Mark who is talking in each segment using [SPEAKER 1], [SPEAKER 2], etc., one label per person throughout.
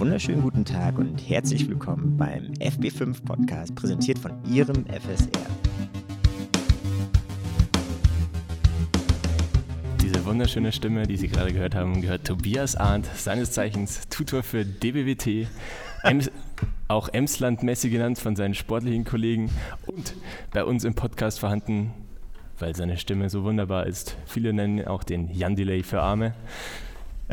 [SPEAKER 1] wunderschönen guten Tag und herzlich willkommen beim FB5 Podcast, präsentiert von Ihrem FSR.
[SPEAKER 2] Diese wunderschöne Stimme, die Sie gerade gehört haben, gehört Tobias Arndt, seines Zeichens Tutor für DBWT, Ems, auch Emsland-Messi genannt von seinen sportlichen Kollegen und bei uns im Podcast vorhanden, weil seine Stimme so wunderbar ist. Viele nennen auch den Jan Delay für Arme.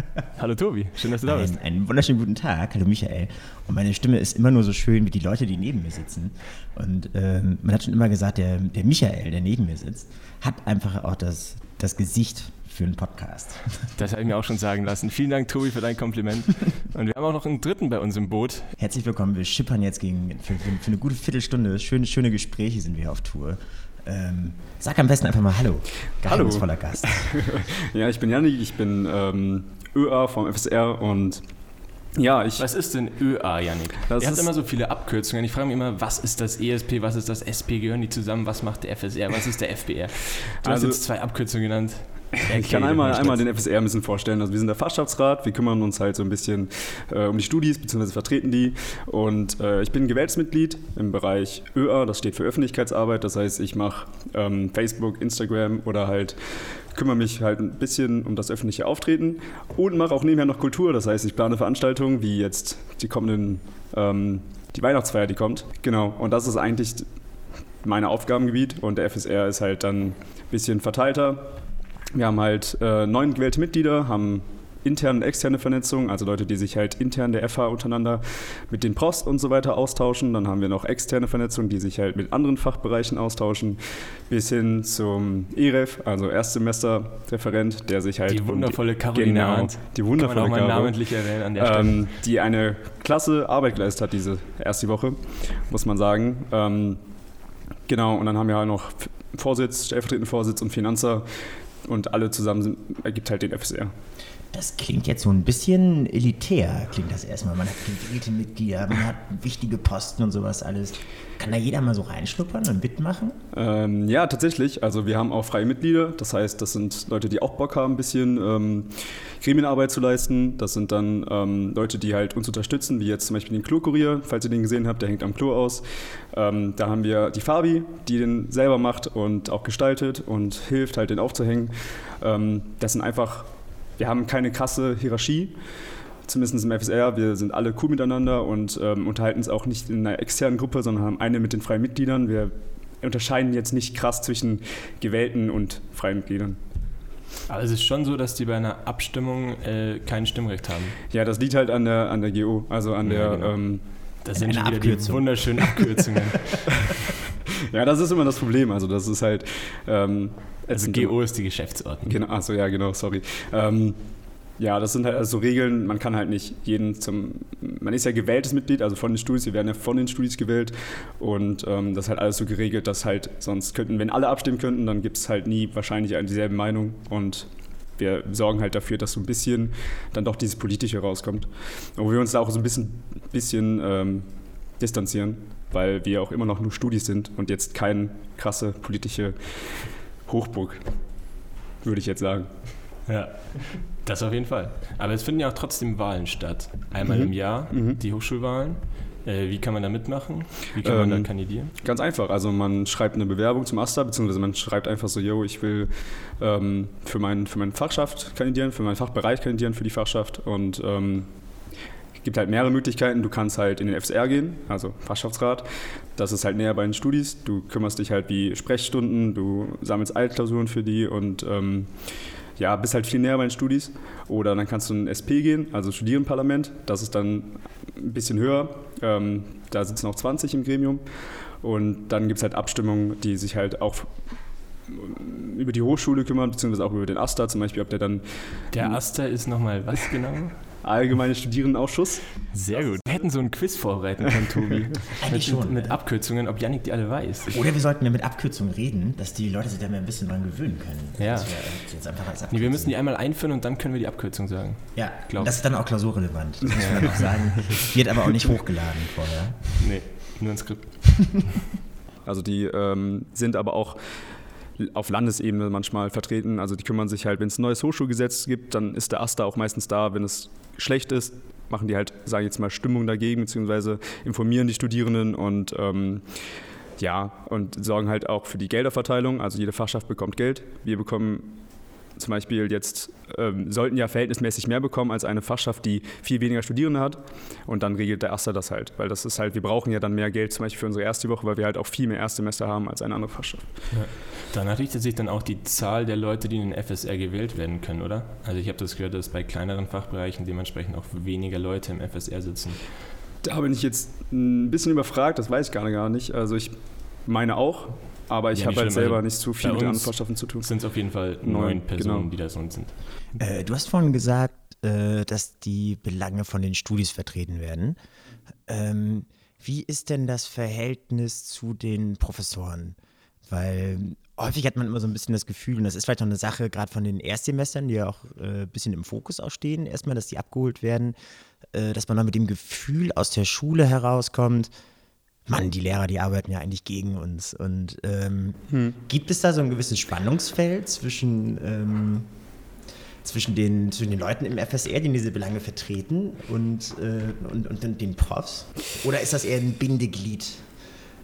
[SPEAKER 2] Hallo Tobi, schön, dass du da bist.
[SPEAKER 1] Einen, einen wunderschönen guten Tag, hallo Michael. Und meine Stimme ist immer nur so schön wie die Leute, die neben mir sitzen. Und ähm, man hat schon immer gesagt, der, der Michael, der neben mir sitzt, hat einfach auch das, das Gesicht für einen Podcast.
[SPEAKER 2] Das habe ich mir auch schon sagen lassen. Vielen Dank, Tobi, für dein Kompliment. Und wir haben auch noch einen dritten bei uns im Boot.
[SPEAKER 1] Herzlich willkommen. Wir schippern jetzt gegen, für, für, für eine gute Viertelstunde. Schöne, schöne Gespräche sind wir auf Tour. Ähm, sag am besten einfach mal Hallo, geheimnisvoller
[SPEAKER 3] Hallo.
[SPEAKER 1] Gast.
[SPEAKER 3] ja, ich bin Janik, ich bin ähm, ÖA vom FSR und ja, ich.
[SPEAKER 2] Was ist denn ÖA, Janik?
[SPEAKER 3] Das
[SPEAKER 2] Er hat
[SPEAKER 3] ist-
[SPEAKER 2] immer so viele Abkürzungen. Ich frage mich immer, was ist das ESP, was ist das SP? Gehören die zusammen? Was macht der FSR? Was ist der FBR? Du
[SPEAKER 3] Also-
[SPEAKER 2] hast jetzt zwei Abkürzungen genannt.
[SPEAKER 3] Ich kann einmal, einmal den FSR ein bisschen vorstellen. Also wir sind der Fachschaftsrat, wir kümmern uns halt so ein bisschen äh, um die Studis, beziehungsweise vertreten die. Und äh, ich bin gewähltes Mitglied im Bereich ÖA, das steht für Öffentlichkeitsarbeit. Das heißt, ich mache ähm, Facebook, Instagram oder halt kümmere mich halt ein bisschen um das öffentliche Auftreten und mache auch nebenher noch Kultur. Das heißt, ich plane Veranstaltungen wie jetzt die kommenden, ähm, die Weihnachtsfeier, die kommt. Genau, und das ist eigentlich mein Aufgabengebiet und der FSR ist halt dann ein bisschen verteilter. Wir haben halt äh, neun gewählte Mitglieder, haben interne und externe Vernetzung, also Leute, die sich halt intern der FH untereinander mit den Prost und so weiter austauschen. Dann haben wir noch externe Vernetzung, die sich halt mit anderen Fachbereichen austauschen, bis hin zum EREF, also Erstsemesterreferent, der sich halt
[SPEAKER 2] Die wundervolle Caroline
[SPEAKER 3] genau,
[SPEAKER 2] Arndt.
[SPEAKER 3] die
[SPEAKER 2] Kann
[SPEAKER 3] wundervolle
[SPEAKER 2] man auch mal
[SPEAKER 3] Caro
[SPEAKER 2] namentlich erwähnen an der Stelle.
[SPEAKER 3] ähm, die eine klasse Arbeit geleistet hat, diese erste Woche, muss man sagen. Ähm, genau, und dann haben wir halt noch Vorsitz, stellvertretenden Vorsitz und Finanzer und alle zusammen sind, ergibt halt den FSR.
[SPEAKER 1] Das klingt jetzt so ein bisschen elitär, klingt das erstmal. Man hat gewählte Mitglieder, man hat wichtige Posten und sowas alles. Kann da jeder mal so reinschnuppern und mitmachen?
[SPEAKER 3] Ähm, ja, tatsächlich. Also wir haben auch freie Mitglieder. Das heißt, das sind Leute, die auch Bock haben, ein bisschen ähm, Gremienarbeit zu leisten. Das sind dann ähm, Leute, die halt uns unterstützen, wie jetzt zum Beispiel den Klo-Kurier, falls ihr den gesehen habt, der hängt am Klo aus. Ähm, da haben wir die Fabi, die den selber macht und auch gestaltet und hilft halt, den aufzuhängen. Ähm, das sind einfach, wir haben keine krasse Hierarchie. Zumindest im FSR, wir sind alle cool miteinander und ähm, unterhalten uns auch nicht in einer externen Gruppe, sondern haben eine mit den freien Mitgliedern. Wir unterscheiden jetzt nicht krass zwischen gewählten und freien Mitgliedern.
[SPEAKER 2] Aber es ist schon so, dass die bei einer Abstimmung äh, kein Stimmrecht haben.
[SPEAKER 3] Ja, das liegt halt an der, an der GO, also an
[SPEAKER 2] Ja,
[SPEAKER 3] der.
[SPEAKER 2] genau.
[SPEAKER 3] Ähm,
[SPEAKER 2] Das sind schon wieder
[SPEAKER 1] Abkürzung.
[SPEAKER 2] die wunderschönen Abkürzungen.
[SPEAKER 3] ja, das ist immer das Problem. Also, das ist halt. Ähm,
[SPEAKER 2] Also GO ist die Geschäftsordnung.
[SPEAKER 3] Genau, achso, ja, genau, sorry. Ähm, ja, das sind halt also so Regeln, man kann halt nicht jeden zum, man ist ja gewähltes Mitglied, also von den Studis, wir werden ja von den Studis gewählt und ähm, das ist halt alles so geregelt, dass halt sonst könnten, wenn alle abstimmen könnten, dann gibt es halt nie wahrscheinlich dieselbe Meinung und wir sorgen halt dafür, dass so ein bisschen dann doch dieses Politische rauskommt. Und wir uns da auch so ein bisschen, bisschen ähm, distanzieren, weil wir auch immer noch nur Studis sind und jetzt keine krasse politische Hochburg, würde ich jetzt sagen.
[SPEAKER 2] Ja, das auf jeden Fall. Aber es finden ja auch trotzdem Wahlen statt. Einmal
[SPEAKER 3] Mhm.
[SPEAKER 2] im Jahr,
[SPEAKER 3] Mhm.
[SPEAKER 2] die Hochschulwahlen. Äh, wie kann man da mitmachen? Wie kann man
[SPEAKER 3] Ähm,
[SPEAKER 2] da kandidieren?
[SPEAKER 3] Ganz einfach. Also man schreibt eine Bewerbung zum AStA, beziehungsweise man schreibt einfach so, yo, ich will ähm, für, mein, für meine Fachschaft kandidieren, für meinen Fachbereich kandidieren, für die Fachschaft. Und ähm, gibt halt mehrere Möglichkeiten. Du kannst halt in den FSR gehen, also Fachschaftsrat. Das ist halt näher bei den Studis. Du kümmerst dich halt wie Sprechstunden, du sammelst Altklausuren für die und ähm, ja, bist halt viel näher bei den Studis. Oder dann kannst du in ein SP gehen, also Studierendenparlament. Das ist dann ein bisschen höher. Ähm, da sitzen auch 20 im Gremium. Und dann gibt es halt Abstimmungen, die sich halt auch über die Hochschule kümmern, beziehungsweise auch über den AStA zum Beispiel, ob der dann
[SPEAKER 2] Der Aster ist nochmal was genau?
[SPEAKER 3] Allgemeine Studierendenausschuss.
[SPEAKER 2] Sehr gut. Wir hätten so ein Quiz vorbereiten können, Tobi.
[SPEAKER 1] Eigentlich
[SPEAKER 2] mit,
[SPEAKER 1] schon,
[SPEAKER 2] Mit
[SPEAKER 1] ja.
[SPEAKER 2] Abkürzungen, ob Yannick die alle weiß.
[SPEAKER 1] Oder wir sollten ja mit Abkürzungen reden, dass die Leute sich da mal ein bisschen dran gewöhnen können.
[SPEAKER 2] Ja.
[SPEAKER 1] Dass wir jetzt einfach als
[SPEAKER 2] Nee, wir müssen die einmal einführen und dann können wir die Abkürzung sagen.
[SPEAKER 1] Ja,
[SPEAKER 2] glaub-
[SPEAKER 1] das ist dann auch klausurrelevant. Das muss man auch sagen. Wird aber auch nicht hochgeladen vorher.
[SPEAKER 2] Nee, nur ein Skript.
[SPEAKER 3] Also die ähm, sind aber auch auf Landesebene manchmal vertreten. Also die kümmern sich halt, wenn es ein neues Hochschulgesetz gibt, dann ist der AStA auch meistens da. Wenn es schlecht ist, machen die halt, sage ich jetzt mal, Stimmung dagegen, beziehungsweise informieren die Studierenden und ähm, ja, und sorgen halt auch für die Gelderverteilung. Also jede Fachschaft bekommt Geld. Wir bekommen zum Beispiel jetzt ähm, sollten ja verhältnismäßig mehr bekommen als eine Fachschaft, die viel weniger Studierende hat. Und dann regelt der Erste das halt, weil das ist halt, wir brauchen ja dann mehr Geld zum Beispiel für unsere erste Woche, weil wir halt auch viel mehr Erstsemester haben als eine andere Fachschaft. Ja.
[SPEAKER 2] Danach richtet sich dann auch die Zahl der Leute, die in den FSR gewählt werden können, oder? Also ich habe das gehört, dass bei kleineren Fachbereichen dementsprechend auch weniger Leute im FSR sitzen.
[SPEAKER 3] Da bin ich jetzt ein bisschen überfragt, das weiß ich gar nicht. Also ich meine auch, aber ich ja, habe halt selber nicht zu viel mit den Anfahrtschaften zu tun.
[SPEAKER 2] sind es auf jeden Fall neun Personen, genau. die da so sind.
[SPEAKER 1] Äh, du hast vorhin gesagt, äh, dass die Belange von den Studis vertreten werden. Ähm, wie ist denn das Verhältnis zu den Professoren? Weil häufig hat man immer so ein bisschen das Gefühl, und das ist vielleicht noch eine Sache gerade von den Erstsemestern, die ja auch äh, ein bisschen im Fokus auch stehen, erstmal, dass die abgeholt werden, äh, dass man dann mit dem Gefühl aus der Schule herauskommt, Mann, die Lehrer, die arbeiten ja eigentlich gegen uns. Und ähm, hm. gibt es da so ein gewisses Spannungsfeld zwischen, ähm, zwischen, den, zwischen den Leuten im FSR, die diese Belange vertreten, und, äh, und, und den Profs? Oder ist das eher ein Bindeglied?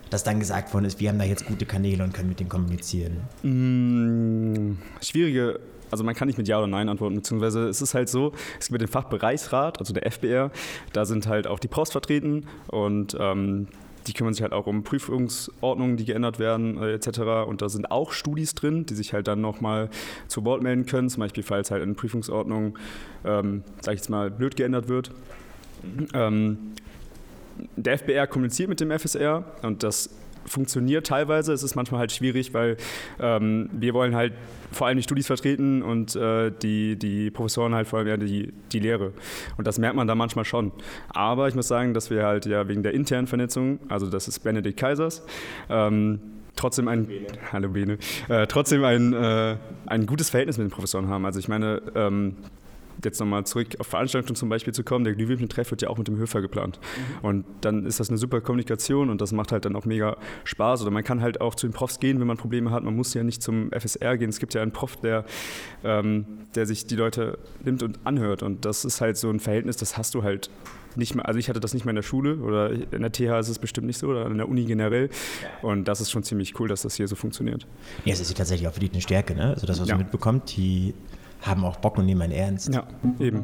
[SPEAKER 1] dass dann gesagt worden ist, wir haben da jetzt gute Kanäle und können mit denen kommunizieren?
[SPEAKER 3] Mmh, schwierige also man kann nicht mit Ja oder Nein antworten, beziehungsweise es ist halt so, es gibt den Fachbereichsrat, also der FBR, da sind halt auch die Profs vertreten und ähm, die kümmern sich halt auch um Prüfungsordnungen, die geändert werden äh, etc. Und da sind auch Studis drin, die sich halt dann nochmal zu Wort melden können, zum Beispiel falls halt eine Prüfungsordnung, ähm, sag ich jetzt mal, blöd geändert wird. Ähm, der FBR kommuniziert mit dem FSR und das funktioniert teilweise. Es ist manchmal halt schwierig, weil ähm, wir wollen halt vor allem die Studis vertreten und äh, die, die Professoren halt vor allem ja die, die Lehre. Und das merkt man da manchmal schon. Aber ich muss sagen, dass wir halt ja wegen der internen Vernetzung, also das ist Benedikt Kaisers, ähm, trotzdem ein Bene. Hallo Bene, äh, trotzdem ein, äh, ein gutes Verhältnis mit den Professoren haben. Also ich meine, ähm, jetzt nochmal zurück auf Veranstaltungen zum Beispiel zu kommen, der Glühwürmchen-Treff wird ja auch mit dem Höfer geplant. Mhm. Und dann ist das eine super Kommunikation und das macht halt dann auch mega Spaß. Oder man kann halt auch zu den Profs gehen, wenn man Probleme hat. Man muss ja nicht zum FSR gehen. Es gibt ja einen Prof, der, ähm, der sich die Leute nimmt und anhört. Und das ist halt so ein Verhältnis, das hast du halt nicht mehr, also ich hatte das nicht mehr in der Schule oder in der TH ist es bestimmt nicht so oder in der Uni generell. Und das ist schon ziemlich cool, dass das hier so funktioniert.
[SPEAKER 1] Ja, es ist ja tatsächlich auch für dich eine Stärke, ne? Also das, was ja. man mitbekommt, die haben auch Bock und nehmen einen ernst.
[SPEAKER 3] Ja, eben.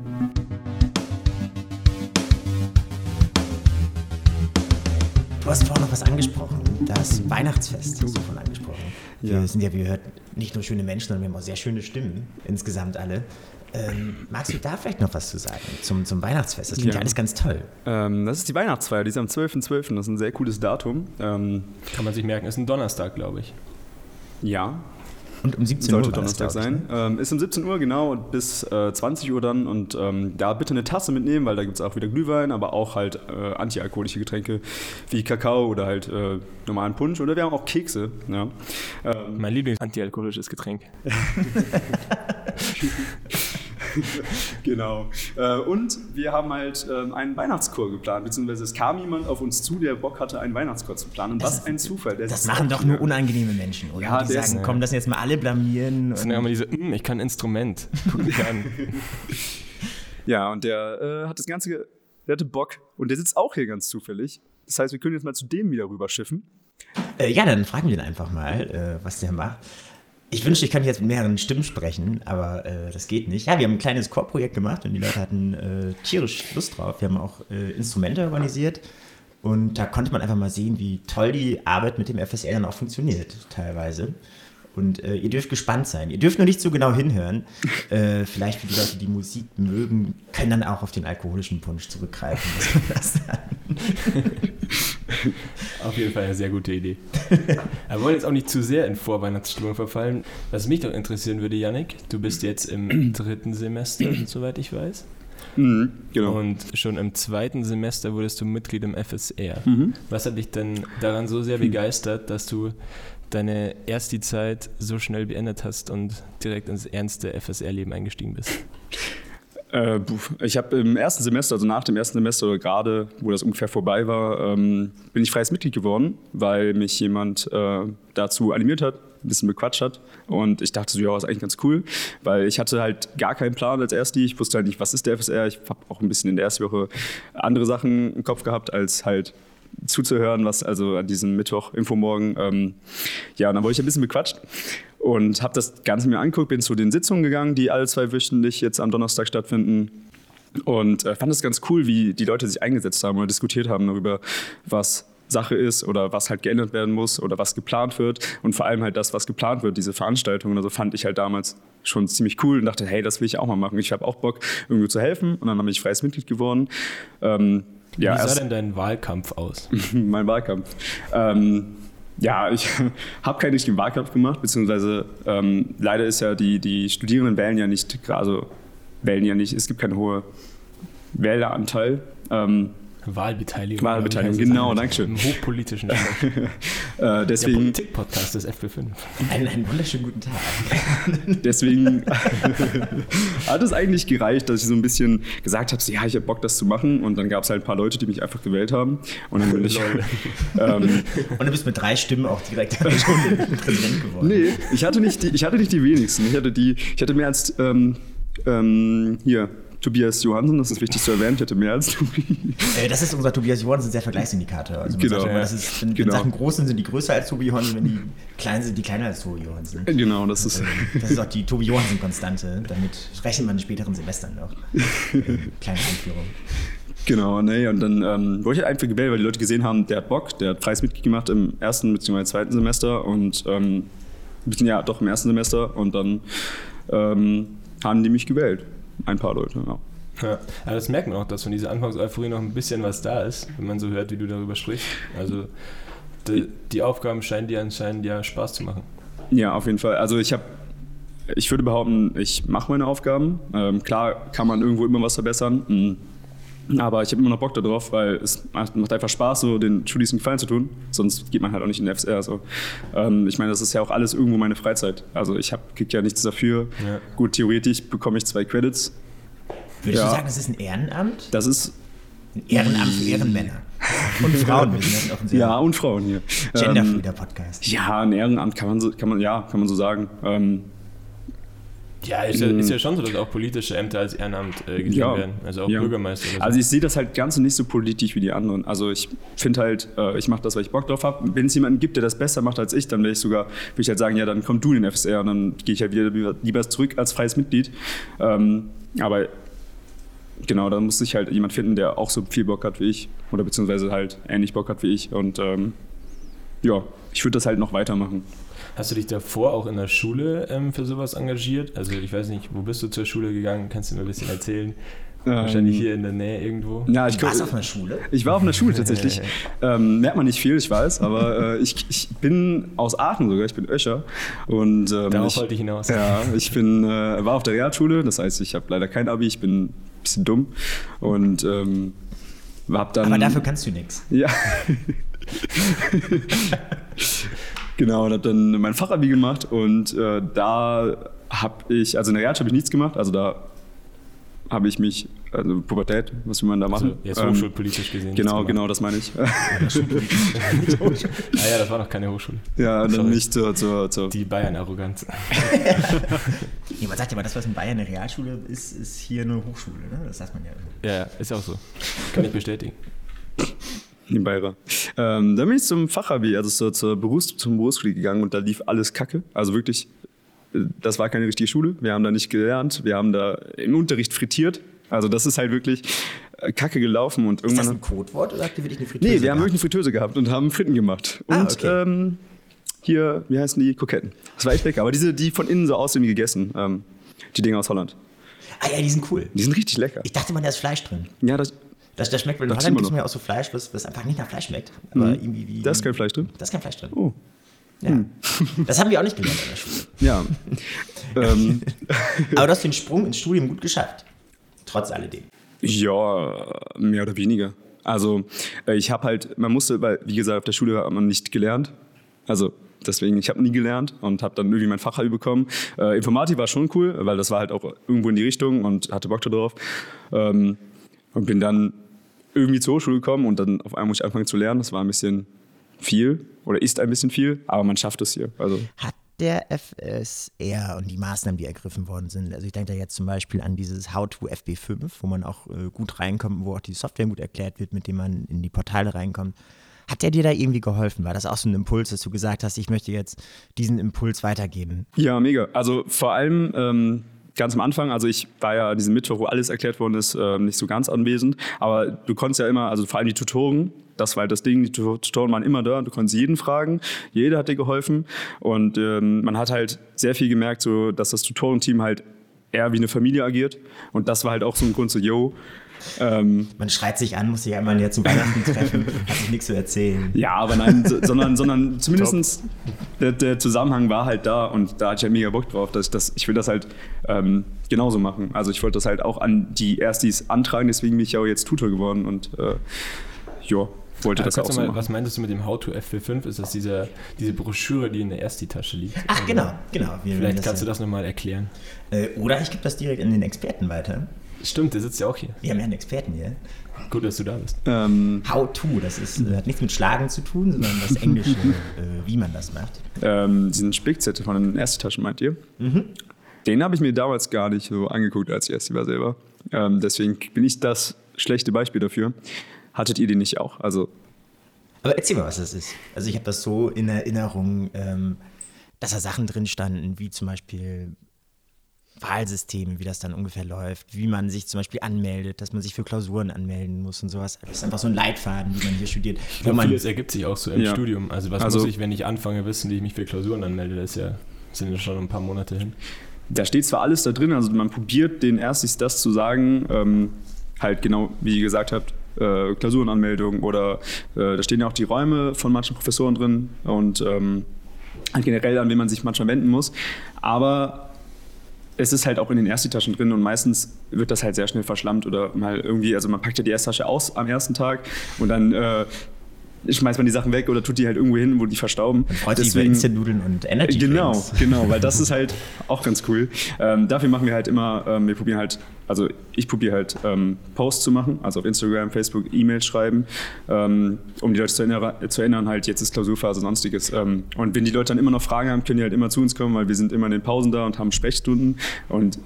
[SPEAKER 1] Du hast vorhin noch was angesprochen, das Weihnachtsfest hast du vorhin angesprochen. Wir sind ja, wie gehört, nicht nur schöne Menschen, sondern wir haben auch sehr schöne Stimmen, insgesamt alle. Ähm, magst du da vielleicht noch was zu sagen zum, zum Weihnachtsfest? Das klingt ja, alles ganz toll.
[SPEAKER 3] Ähm, das ist die Weihnachtsfeier, die ist am 12.12., .12., das ist ein sehr cooles Datum. Ähm,
[SPEAKER 2] Kann man sich merken, ist ein Donnerstag, glaube ich.
[SPEAKER 3] Ja,
[SPEAKER 1] und um 17
[SPEAKER 3] Sollte
[SPEAKER 1] Uhr.
[SPEAKER 3] Sollte Donnerstag sein. Ne? Ähm, ist um 17 Uhr, genau, und bis äh, 20 Uhr dann. Und ähm, da bitte eine Tasse mitnehmen, weil da gibt es auch wieder Glühwein, aber auch halt äh, antialkoholische Getränke wie Kakao oder halt äh, normalen Punsch. Oder wir haben auch Kekse. Ja.
[SPEAKER 2] Ähm, mein Lieblings-antialkoholisches Getränk.
[SPEAKER 3] genau. Äh, und wir haben halt ähm, einen Weihnachtschor geplant, beziehungsweise es kam jemand auf uns zu, der Bock hatte, einen Weihnachtschor zu planen. Und was ein Zufall.
[SPEAKER 1] das machen doch nur unangenehme Menschen, oder? Ja, die sagen, ist, komm, lass jetzt mal alle blamieren.
[SPEAKER 2] Das sind ja immer diese, hm, ich kann ein Instrument. Guck mich an.
[SPEAKER 3] ja, und der äh, hat das Ganze, der hatte Bock. Und der sitzt auch hier ganz zufällig. Das heißt, wir können jetzt mal zu dem wieder rüberschiffen.
[SPEAKER 1] Äh, ja, dann fragen wir ihn einfach mal, äh, was der macht. Ich wünschte, ich könnte jetzt mit mehreren Stimmen sprechen, aber äh, das geht nicht. Ja, wir haben ein kleines Chorprojekt gemacht und die Leute hatten äh, tierisch Lust drauf. Wir haben auch äh, Instrumente organisiert und da konnte man einfach mal sehen, wie toll die Arbeit mit dem FSR dann auch funktioniert, teilweise. Und äh, ihr dürft gespannt sein. Ihr dürft nur nicht so genau hinhören. Äh, vielleicht für die Leute, die Musik mögen, können dann auch auf den alkoholischen Punsch zurückgreifen.
[SPEAKER 2] auf jeden Fall eine sehr gute Idee. Wir wollen jetzt auch nicht zu sehr in Vorweihnachtsstimmung verfallen. Was mich doch interessieren würde, Yannick, du bist jetzt im dritten Semester, soweit ich weiß. Mhm, genau. Und schon im zweiten Semester wurdest du Mitglied im FSR. Mhm. Was hat dich denn daran so sehr begeistert, dass du deine erste Zeit so schnell beendet hast und direkt ins ernste FSR-Leben eingestiegen bist?
[SPEAKER 3] Äh, ich habe im ersten Semester, also nach dem ersten Semester oder gerade, wo das ungefähr vorbei war, ähm, bin ich freies Mitglied geworden, weil mich jemand äh, dazu animiert hat, ein bisschen bequatscht hat. Und ich dachte so, ja, ist eigentlich ganz cool, weil ich hatte halt gar keinen Plan als Ersti. Ich wusste halt nicht, was ist der FSR. Ich habe auch ein bisschen in der ersten Woche andere Sachen im Kopf gehabt, als halt zuzuhören, was also an diesem Mittwoch, Infomorgen. Ähm, ja, und dann wurde ich ein bisschen bequatscht und habe das Ganze mir angeguckt, bin zu den Sitzungen gegangen, die alle zwei wöchentlich jetzt am Donnerstag stattfinden. Und äh, fand es ganz cool, wie die Leute sich eingesetzt haben oder diskutiert haben darüber, was Sache ist oder was halt geändert werden muss oder was geplant wird. Und vor allem halt das, was geplant wird, diese Veranstaltungen. Also fand ich halt damals schon ziemlich cool und dachte, hey, das will ich auch mal machen. Ich habe auch Bock, irgendwie zu helfen. Und dann habe ich freies Mitglied geworden. Ähm,
[SPEAKER 2] ja, Wie sah denn dein Wahlkampf aus?
[SPEAKER 3] mein Wahlkampf. Ähm, ja, ich habe keinen richtigen Wahlkampf gemacht, beziehungsweise ähm, leider ist ja die, die Studierenden wählen ja nicht, also wählen ja nicht, es gibt keinen hohen Wähleranteil. Ähm,
[SPEAKER 2] Wahlbeteiligung.
[SPEAKER 3] Wahlbeteiligung, genau, danke schön.
[SPEAKER 2] Im hochpolitischen
[SPEAKER 3] äh, deswegen,
[SPEAKER 2] Der Politik-Podcast des FP5.
[SPEAKER 1] Einen, einen wunderschönen guten Tag.
[SPEAKER 3] deswegen hat es eigentlich gereicht, dass ich so ein bisschen gesagt habe, so, ja, ich habe Bock, das zu machen. Und dann gab es halt ein paar Leute, die mich einfach gewählt haben. Und dann bin ich.
[SPEAKER 1] ähm, und du bist mit drei Stimmen auch direkt Präsident geworden.
[SPEAKER 3] Nee, ich hatte nicht die, ich hatte nicht die wenigsten. Ich hatte, die, ich hatte mehr als ähm, ähm, hier Tobias Johansen, das ist wichtig zu erwähnen, ich hatte mehr als Tobi.
[SPEAKER 1] Äh, das ist unser Tobias Johansen, der Vergleichsindikator. Also
[SPEAKER 3] genau.
[SPEAKER 1] Immer, das ist, wenn,
[SPEAKER 3] genau.
[SPEAKER 1] wenn Sachen groß sind, sind die größer als Tobi Johansen, wenn die klein sind, die kleiner als Tobi Johansen.
[SPEAKER 3] Genau, das ist.
[SPEAKER 1] Das ist auch die Tobi Johansen-Konstante, damit rechnet man in späteren Semestern noch. Kleine Einführung.
[SPEAKER 3] Genau, ne, und dann ähm, wurde ich halt einfach gewählt, weil die Leute gesehen haben, der hat Bock, der hat freies Mitglied gemacht im ersten bzw. zweiten Semester und ähm, ja, doch im ersten Semester und dann ähm, haben die mich gewählt. Ein paar Leute, ja.
[SPEAKER 2] Ja, aber das merkt man auch, dass von dieser Anfangseuphorie noch ein bisschen was da ist, wenn man so hört, wie du darüber sprichst. Also die, die Aufgaben scheinen dir anscheinend ja Spaß zu machen.
[SPEAKER 3] Ja, auf jeden Fall. Also ich habe, ich würde behaupten, ich mache meine Aufgaben. Ähm, klar kann man irgendwo immer was verbessern. Mhm. Aber ich habe immer noch Bock darauf, weil es macht, einfach Spaß, so den Studis einen Gefallen zu tun. Sonst geht man halt auch nicht in den FSR. So. Ähm, ich meine, das ist ja auch alles irgendwo meine Freizeit. Also ich kriege ja nichts dafür. Ja. Gut, theoretisch bekomme ich zwei Credits.
[SPEAKER 1] Würdest ja. du sagen, das ist ein Ehrenamt?
[SPEAKER 3] Das ist
[SPEAKER 1] ein Ehrenamt für Ehrenmänner. Und Frauen.
[SPEAKER 3] ja, und Frauen hier.
[SPEAKER 1] Genderfreeder Podcast.
[SPEAKER 3] Ja, ein Ehrenamt kann man so, kann man, ja, kann man so sagen. Ähm,
[SPEAKER 2] ja ist, ja, ist ja schon so, dass auch politische Ämter als Ehrenamt äh, gesehen ja, werden. Also auch ja. Bürgermeister.
[SPEAKER 3] So. Also ich sehe das halt ganz und nicht so politisch wie die anderen. Also ich finde halt, äh, ich mache das, weil ich Bock drauf habe. Wenn es jemanden gibt, der das besser macht als ich, dann will ich sogar, will ich halt sagen, ja, dann komm du in den FSR und dann gehe ich halt wieder lieber zurück als freies Mitglied. Ähm, aber genau, da muss sich halt jemand finden, der auch so viel Bock hat wie ich oder beziehungsweise halt ähnlich Bock hat wie ich. Und ähm, ja, ich würde das halt noch weitermachen.
[SPEAKER 2] Hast du dich davor auch in der Schule ähm, für sowas engagiert? Also ich weiß nicht, wo bist du zur Schule gegangen? Kannst du mir ein bisschen erzählen? Ähm, Wahrscheinlich hier in der Nähe irgendwo.
[SPEAKER 1] Ja, ich warst auf einer Schule?
[SPEAKER 3] Ich war auf einer Schule tatsächlich. ähm, merkt man nicht viel, ich weiß, aber äh, ich, ich bin aus Aachen sogar, ich bin Öscher. Und, ähm,
[SPEAKER 2] Darauf wollte ich hinaus.
[SPEAKER 3] Ja, ich bin, äh, war auf der Realschule, das heißt, ich habe leider kein Abi, ich bin ein bisschen dumm. Und ähm, hab dann.
[SPEAKER 1] Aber dafür kannst du nichts.
[SPEAKER 3] Ja. Genau, und habe dann mein Fachabi gemacht und äh, da habe ich, also in der Realschule habe ich nichts gemacht, also da habe ich mich, also Pubertät, was will man da machen? Also
[SPEAKER 2] jetzt ähm, hochschulpolitisch gesehen.
[SPEAKER 3] Genau, genau, das meine ich.
[SPEAKER 2] ah ja, das war noch keine Hochschule.
[SPEAKER 3] Ja, und dann nicht zur, zur, zur
[SPEAKER 2] Die Bayern-Arroganz.
[SPEAKER 1] nee, man sagt ja mal, das, was in Bayern eine Realschule ist, ist hier eine Hochschule, ne? Das sagt man ja.
[SPEAKER 2] Ja, ist auch so. Kann ich bestätigen.
[SPEAKER 3] In Bayern. Ähm, dann bin ich zum Fachabi, also zur, zur Berufs-, zum Berufsschule gegangen und da lief alles kacke. Also wirklich, äh, das war keine richtige Schule. Wir haben da nicht gelernt. Wir haben da im Unterricht frittiert. Also das ist halt wirklich äh, kacke gelaufen. Und irgendwann
[SPEAKER 1] ist das ein Codewort oder habt ihr wirklich eine Fritteuse
[SPEAKER 3] Nee, wir haben wirklich eine Fritteuse gehabt und haben Fritten gemacht. Ah, und okay. ähm, hier, wie heißen die? Kroketten. Das war echt lecker. Aber diese, die von innen so aussehen wie gegessen. Ähm, die Dinge aus Holland.
[SPEAKER 1] Ah ja, die sind cool.
[SPEAKER 3] Die sind richtig lecker.
[SPEAKER 1] Ich dachte mal, da ist Fleisch drin.
[SPEAKER 3] Ja, das,
[SPEAKER 1] das, das schmeckt, weil Holland gibt es mir auch so Fleisch, was, was einfach nicht nach Fleisch schmeckt.
[SPEAKER 3] Aber mhm. irgendwie wie, da ist kein Fleisch drin?
[SPEAKER 1] Da ist kein Fleisch drin.
[SPEAKER 3] Oh.
[SPEAKER 1] Ja. Hm. Das haben wir auch nicht gelernt in der Schule.
[SPEAKER 3] Ja. ähm.
[SPEAKER 1] Aber du hast den Sprung ins Studium gut geschafft. Trotz alledem.
[SPEAKER 3] Ja, mehr oder weniger. Also äh, ich habe halt, man musste, weil wie gesagt, auf der Schule hat man nicht gelernt. Also deswegen, ich habe nie gelernt und habe dann irgendwie mein Fach bekommen. Äh, Informatik war schon cool, weil das war halt auch irgendwo in die Richtung und hatte Bock darauf. Ähm, und bin dann irgendwie zur Hochschule gekommen und dann auf einmal muss ich anfangen zu lernen. Das war ein bisschen viel oder ist ein bisschen viel, aber man schafft es hier. Also.
[SPEAKER 1] Hat der FSR und die Maßnahmen, die ergriffen worden sind, also ich denke da jetzt zum Beispiel an dieses How to FB5, wo man auch äh, gut reinkommt, wo auch die Software gut erklärt wird, mit dem man in die Portale reinkommt. Hat der dir da irgendwie geholfen? War das auch so ein Impuls, dass du gesagt hast, ich möchte jetzt diesen Impuls weitergeben?
[SPEAKER 3] Ja, mega. Also vor allem ähm, ganz am Anfang, also ich war ja diesen Mittwoch, wo alles erklärt worden ist, äh, nicht so ganz anwesend, aber du konntest ja immer, also vor allem die Tutoren, das war halt das Ding, die Tutoren waren immer da und du konntest jeden fragen, jeder hat dir geholfen und ähm, man hat halt sehr viel gemerkt, so, dass das Tutorenteam halt eher wie eine Familie agiert und das war halt auch so ein Grund, so, yo,
[SPEAKER 1] ähm, Man schreit sich an, muss sich einmal jetzt zu Weihnachten treffen, hat sich nichts zu erzählen.
[SPEAKER 3] Ja, aber nein, so, sondern, sondern zumindest der, der, Zusammenhang war halt da und da hatte ich halt mega Bock drauf, dass, dass ich will das halt ähm, genauso machen. Also ich wollte das halt auch an die Erstis antragen, deswegen bin ich ja auch jetzt Tutor geworden und äh, ja, wollte das auch so
[SPEAKER 2] mal, Was meintest du mit dem How to FP5? Ist das diese, diese Broschüre, die in der Ersti-Tasche liegt?
[SPEAKER 1] Ach, genau, genau.
[SPEAKER 2] Vielleicht kannst du das nochmal erklären.
[SPEAKER 1] Äh, oder ich gebe das direkt an den Experten weiter.
[SPEAKER 2] Stimmt, der sitzt ja auch hier.
[SPEAKER 1] Wir haben ja einen Experten hier.
[SPEAKER 2] Gut, dass du da bist.
[SPEAKER 1] Ähm, How to, das ist, hat nichts mit Schlagen zu tun, sondern das Englische, äh, wie man das macht.
[SPEAKER 3] Ähm, diesen Spickzettel von den Erste-Taschen, meint ihr? Mhm. Den habe ich mir damals gar nicht so angeguckt, als ich Erste war selber. Ähm, deswegen bin ich das schlechte Beispiel dafür. Hattet ihr den nicht auch? Also
[SPEAKER 1] aber erzähl mal, was das ist. Also ich habe das so in Erinnerung, ähm, dass da Sachen drin standen, wie zum Beispiel Wahlsysteme, wie das dann ungefähr läuft, wie man sich zum Beispiel anmeldet, dass man sich für Klausuren anmelden muss und sowas. Das ist einfach so ein Leitfaden, wie man hier studiert.
[SPEAKER 2] Ich glaube, vieles ergibt sich auch so im ja. Studium. Also was also, muss ich, wenn ich anfange, wissen, wie ich mich für Klausuren anmelde? Das ja, sind ja schon ein paar Monate hin.
[SPEAKER 3] Da steht zwar alles da drin, also man probiert den Erstis das zu sagen, ähm, halt genau, wie ihr gesagt habt, äh, Klausurenanmeldung oder äh, da stehen ja auch die Räume von manchen Professoren drin und ähm, halt generell an wen man sich manchmal wenden muss. Aber es ist halt auch in den Erstitaschen drin und meistens wird das halt sehr schnell verschlammt oder mal irgendwie, also man packt ja die Ersttasche aus am ersten Tag und dann äh, schmeißt man die Sachen weg oder tut die halt irgendwo hin, wo die verstauben.
[SPEAKER 1] Und freut sich über Instant-Nudeln und Energy
[SPEAKER 3] Genau, Drinks. genau, weil das ist halt auch ganz cool. Ähm, dafür machen wir halt immer, ähm, wir probieren halt, also ich probiere halt ähm, Posts zu machen, also auf Instagram, Facebook, E-Mails schreiben, ähm, um die Leute zu erinnern, zu erinnern, halt jetzt ist Klausurphase, sonstiges. Ähm, und wenn die Leute dann immer noch Fragen haben, können die halt immer zu uns kommen, weil wir sind immer in den Pausen da und haben Sprechstunden und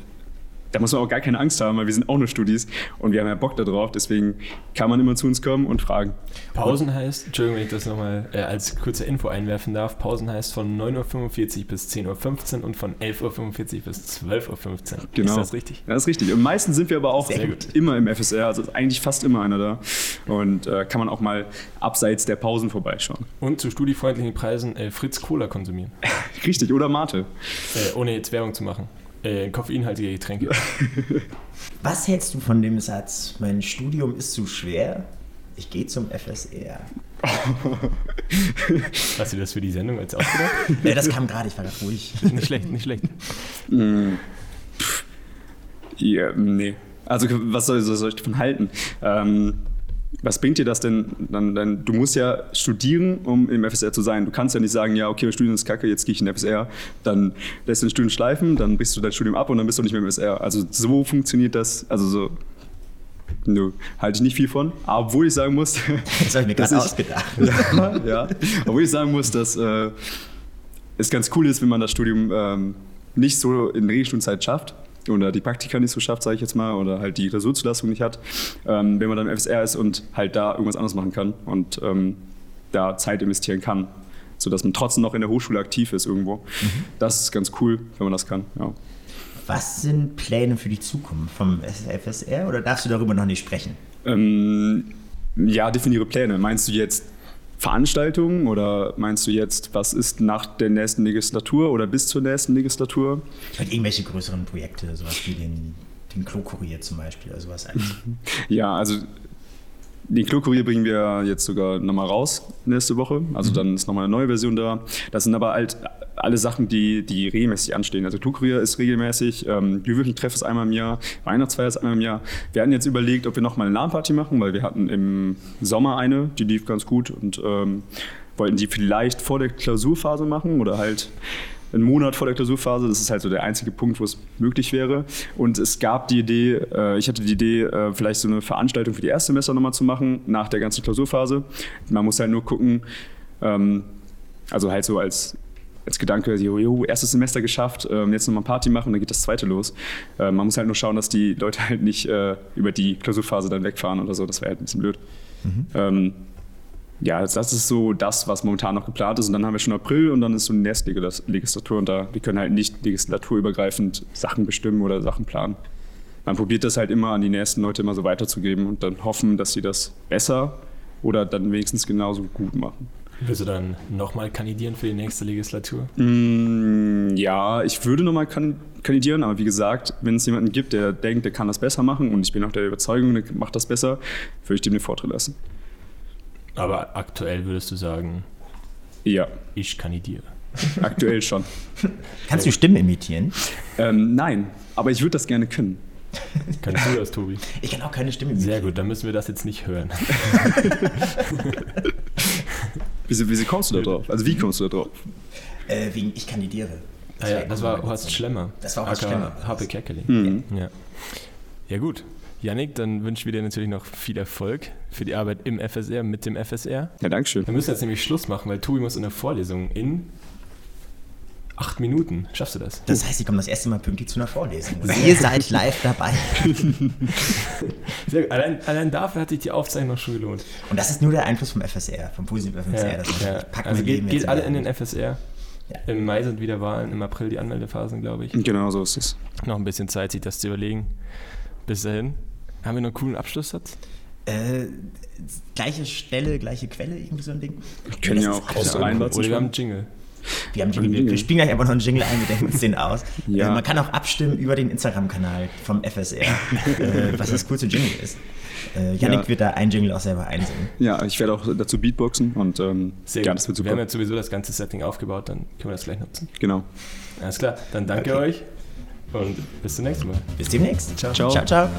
[SPEAKER 3] da muss man auch gar keine Angst haben, weil wir sind auch nur Studis und wir haben ja Bock darauf. Deswegen kann man immer zu uns kommen und fragen.
[SPEAKER 2] Pausen heißt, Entschuldigung, wenn ich das nochmal äh, als kurze Info einwerfen darf, Pausen heißt von 9.45 Uhr bis 10.15 Uhr und von 11.45 Uhr bis 12.15 Uhr.
[SPEAKER 3] Genau.
[SPEAKER 2] Ist das richtig?
[SPEAKER 3] Ja, das ist richtig. Und meistens sind wir aber auch immer im FSR, also eigentlich fast immer einer da. Und äh, kann man auch mal abseits der Pausen vorbeischauen.
[SPEAKER 2] Und zu studiefreundlichen Preisen äh, Fritz Cola konsumieren.
[SPEAKER 3] richtig, oder Mate.
[SPEAKER 2] Äh, ohne jetzt Werbung zu machen äh, koffeinhaltige Getränke.
[SPEAKER 1] Was hältst du von dem Satz, mein Studium ist zu schwer, ich gehe zum FSR?
[SPEAKER 2] Hast du das für die Sendung als ausgedacht?
[SPEAKER 1] ja, das kam gerade, ich war gerade ruhig.
[SPEAKER 2] Nicht schlecht, nicht schlecht.
[SPEAKER 3] Mm. Ja, nee. Also was soll, soll ich davon halten? Ähm, was bringt dir das denn? Dann, dann, du musst ja studieren, um im FSR zu sein. Du kannst ja nicht sagen, ja, okay, mein Studium ist kacke, jetzt gehe ich in den FSR. Dann lässt du den Studium schleifen, dann brichst du dein Studium ab und dann bist du nicht mehr im FSR. Also so funktioniert das. Also so. Nö, halte ich nicht viel von. Obwohl ich sagen muss.
[SPEAKER 1] Das habe ich mir gerade ausgedacht.
[SPEAKER 3] ja, ja. Obwohl ich sagen muss, dass äh, es ganz cool ist, wenn man das Studium ähm, nicht so in Regelstundenzeit schafft oder die Praktika nicht so schafft, sage ich jetzt mal, oder halt die Klausurzulassung nicht hat, ähm, wenn man dann im FSR ist und halt da irgendwas anderes machen kann und ähm, da Zeit investieren kann, sodass man trotzdem noch in der Hochschule aktiv ist irgendwo. Mhm. Das ist ganz cool, wenn man das kann. Ja.
[SPEAKER 1] Was sind Pläne für die Zukunft vom FSR oder darfst du darüber noch nicht sprechen?
[SPEAKER 3] Ähm, ja, definiere Pläne. Meinst du jetzt Veranstaltungen oder meinst du jetzt, was ist nach der nächsten Legislatur oder bis zur nächsten Legislatur?
[SPEAKER 1] Halt irgendwelche größeren Projekte, sowas wie den, den Klokurier zum Beispiel oder sowas.
[SPEAKER 3] ja, also den Klokurier bringen wir jetzt sogar nochmal raus nächste Woche. Also mhm. dann ist nochmal eine neue Version da. Das sind aber halt alle Sachen, die, die regelmäßig anstehen. Also Klokurier ist regelmäßig, ähm, Glühwürfeltreff ist einmal im Jahr, Weihnachtsfeier ist einmal im Jahr. Wir hatten jetzt überlegt, ob wir nochmal eine LAN-Party machen, weil wir hatten im Sommer eine, die lief ganz gut und ähm, wollten die vielleicht vor der Klausurphase machen oder halt einen Monat vor der Klausurphase. Das ist halt so der einzige Punkt, wo es möglich wäre. Und es gab die Idee, äh, ich hatte die Idee, äh, vielleicht so eine Veranstaltung für die Erstsemester nochmal zu machen, nach der ganzen Klausurphase. Man muss halt nur gucken, ähm, also halt so als als Gedanke, jo, jo, erstes Semester geschafft, ähm, jetzt nochmal Party machen, dann geht das zweite los. Äh, man muss halt nur schauen, dass die Leute halt nicht äh, über die Klausurphase dann wegfahren oder so, das wäre halt ein bisschen blöd. Mhm. Ähm, ja, das ist so das, was momentan noch geplant ist. Und dann haben wir schon April und dann ist so die nächste Legislatur und da wir können halt nicht legislaturübergreifend Sachen bestimmen oder Sachen planen. Man probiert das halt immer an die nächsten Leute immer so weiterzugeben und dann hoffen, dass sie das besser oder dann wenigstens genauso gut machen.
[SPEAKER 2] Willst du dann nochmal kandidieren für die nächste Legislatur?
[SPEAKER 3] Mm, ja, ich würde nochmal kandidieren, aber wie gesagt, wenn es jemanden gibt, der denkt, der kann das besser machen und ich bin auch der Überzeugung, der macht das besser, würde ich dem den Vortritt lassen.
[SPEAKER 2] Aber aktuell würdest du sagen,
[SPEAKER 3] ja.
[SPEAKER 2] Ich kandidiere.
[SPEAKER 3] Aktuell schon.
[SPEAKER 1] Kannst du Stimmen imitieren?
[SPEAKER 3] Ähm, nein, aber ich würde das gerne können.
[SPEAKER 2] Kannst du das, Tobi?
[SPEAKER 1] Ich kann auch keine Stimme imitieren.
[SPEAKER 2] Sehr gut, dann müssen wir das jetzt nicht hören.
[SPEAKER 3] wieso, wieso kommst du da drauf? Also wie kommst du da drauf?
[SPEAKER 1] Äh, wegen ich kandidiere.
[SPEAKER 2] Das, ah, ja, das war Horst Schlemmer.
[SPEAKER 1] Das war Horst Schlemmer.
[SPEAKER 2] Happe Kerkeling.
[SPEAKER 3] Mhm.
[SPEAKER 2] Ja. ja gut, Janik, dann wünschen wir dir natürlich noch viel Erfolg für die Arbeit im FSR, mit dem FSR.
[SPEAKER 3] Ja, danke schön.
[SPEAKER 2] Wir müssen jetzt nämlich Schluss machen, weil Tobi muss in der Vorlesung in acht Minuten. Schaffst du das?
[SPEAKER 1] Das heißt, ich komme das erste Mal pünktlich zu einer Vorlesung. Und ihr seid live dabei.
[SPEAKER 2] Sehr gut. Allein, allein, dafür hat sich die Aufzeichnung schon gelohnt.
[SPEAKER 1] Und das ist nur der Einfluss vom FSR, vom positiven FSR. Ja, das
[SPEAKER 2] ja. Also geht, geht alle in den FSR. Ja. Im Mai sind wieder Wahlen, im April die Anmeldephasen, glaube ich.
[SPEAKER 3] Genau, so ist es.
[SPEAKER 2] Noch ein bisschen Zeit, sich das zu überlegen. Bis dahin. Haben wir noch einen coolen Abschlusssatz?
[SPEAKER 1] Äh, gleiche Stelle, gleiche Quelle, irgendwie so ein Ding.
[SPEAKER 3] Wir können ja auch aus
[SPEAKER 2] reinlassen. Oder wir haben einen Jingle.
[SPEAKER 1] Wir, haben Jingle. wir spielen gleich einfach noch einen Jingle ein, wir denken uns den aus. Ja. Äh, man kann auch abstimmen über den Instagram-Kanal vom FSR, äh, was das coolste Jingle ist. Äh, Yannick ja. wird da ein Jingle auch selber einsingen.
[SPEAKER 3] Ja, ich werde auch dazu Beatboxen und ähm,
[SPEAKER 2] Sehr ja, das wird super. Wir haben jetzt sowieso das ganze Setting aufgebaut, dann können wir das gleich nutzen.
[SPEAKER 3] Genau.
[SPEAKER 2] Alles klar, dann danke okay. euch und bis zum nächsten Mal.
[SPEAKER 1] Bis demnächst.
[SPEAKER 3] Ciao. ciao. ciao, ciao.